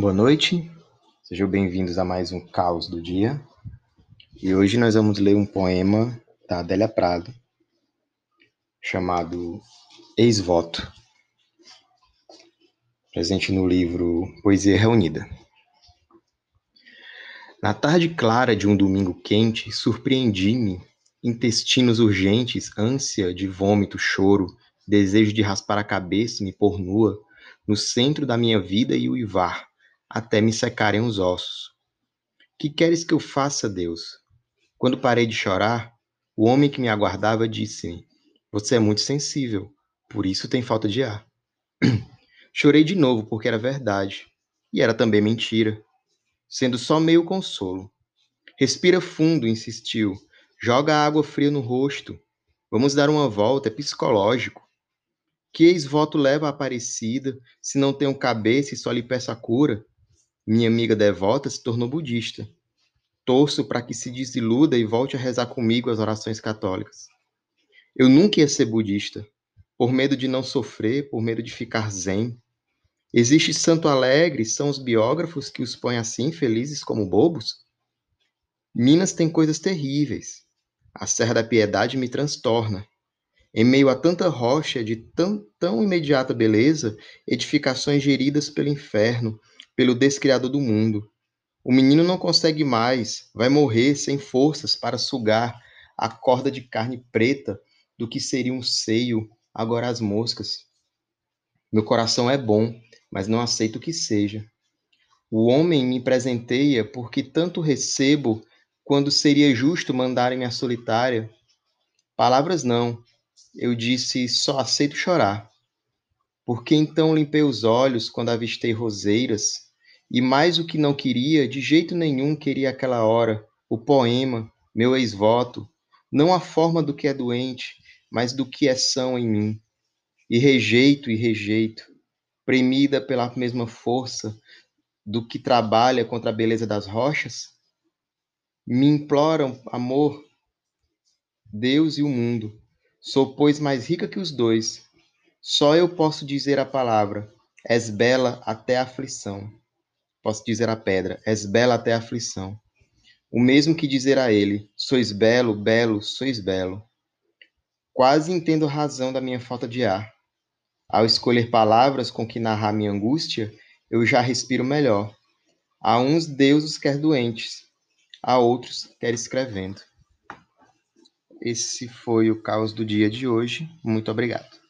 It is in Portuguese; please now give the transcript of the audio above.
Boa noite, sejam bem-vindos a mais um Caos do Dia. E hoje nós vamos ler um poema da Adélia Prado, chamado Ex-Voto, presente no livro Poesia Reunida. Na tarde clara de um domingo quente, surpreendi-me, intestinos urgentes, ânsia de vômito, choro, desejo de raspar a cabeça e me pôr nua, no centro da minha vida e uivar, até me secarem os ossos. Que queres que eu faça, Deus? Quando parei de chorar, o homem que me aguardava disse-me: Você é muito sensível, por isso tem falta de ar. Chorei de novo porque era verdade, e era também mentira, sendo só meio consolo. Respira fundo, insistiu. Joga água fria no rosto. Vamos dar uma volta, é psicológico. Que ex-voto leva a Aparecida, se não tenho cabeça e só lhe peço a cura? Minha amiga devota se tornou budista. Torço para que se desiluda e volte a rezar comigo as orações católicas. Eu nunca ia ser budista, por medo de não sofrer, por medo de ficar zen. Existe santo alegre, são os biógrafos que os põem assim felizes como bobos? Minas tem coisas terríveis. A Serra da Piedade me transtorna. Em meio a tanta rocha de tão, tão imediata beleza, edificações geridas pelo inferno, pelo descriador do mundo. O menino não consegue mais, vai morrer sem forças para sugar a corda de carne preta do que seria um seio, agora as moscas. Meu coração é bom, mas não aceito que seja. O homem me presenteia porque tanto recebo quando seria justo mandarem-me a solitária. Palavras não, eu disse só aceito chorar. Porque então limpei os olhos quando avistei roseiras e mais o que não queria, de jeito nenhum queria aquela hora, o poema, meu ex-voto, não a forma do que é doente, mas do que é são em mim. E rejeito e rejeito, premida pela mesma força do que trabalha contra a beleza das rochas, me imploram amor, Deus e o mundo. Sou, pois, mais rica que os dois. Só eu posso dizer a palavra: és bela até a aflição. Posso dizer à pedra: És bela até a aflição. O mesmo que dizer a ele: Sois belo, belo, sois belo. Quase entendo a razão da minha falta de ar. Ao escolher palavras com que narrar minha angústia, eu já respiro melhor. A uns Deus os quer doentes, a outros quer escrevendo. Esse foi o caos do dia de hoje. Muito obrigado.